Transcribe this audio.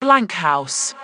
Blank House.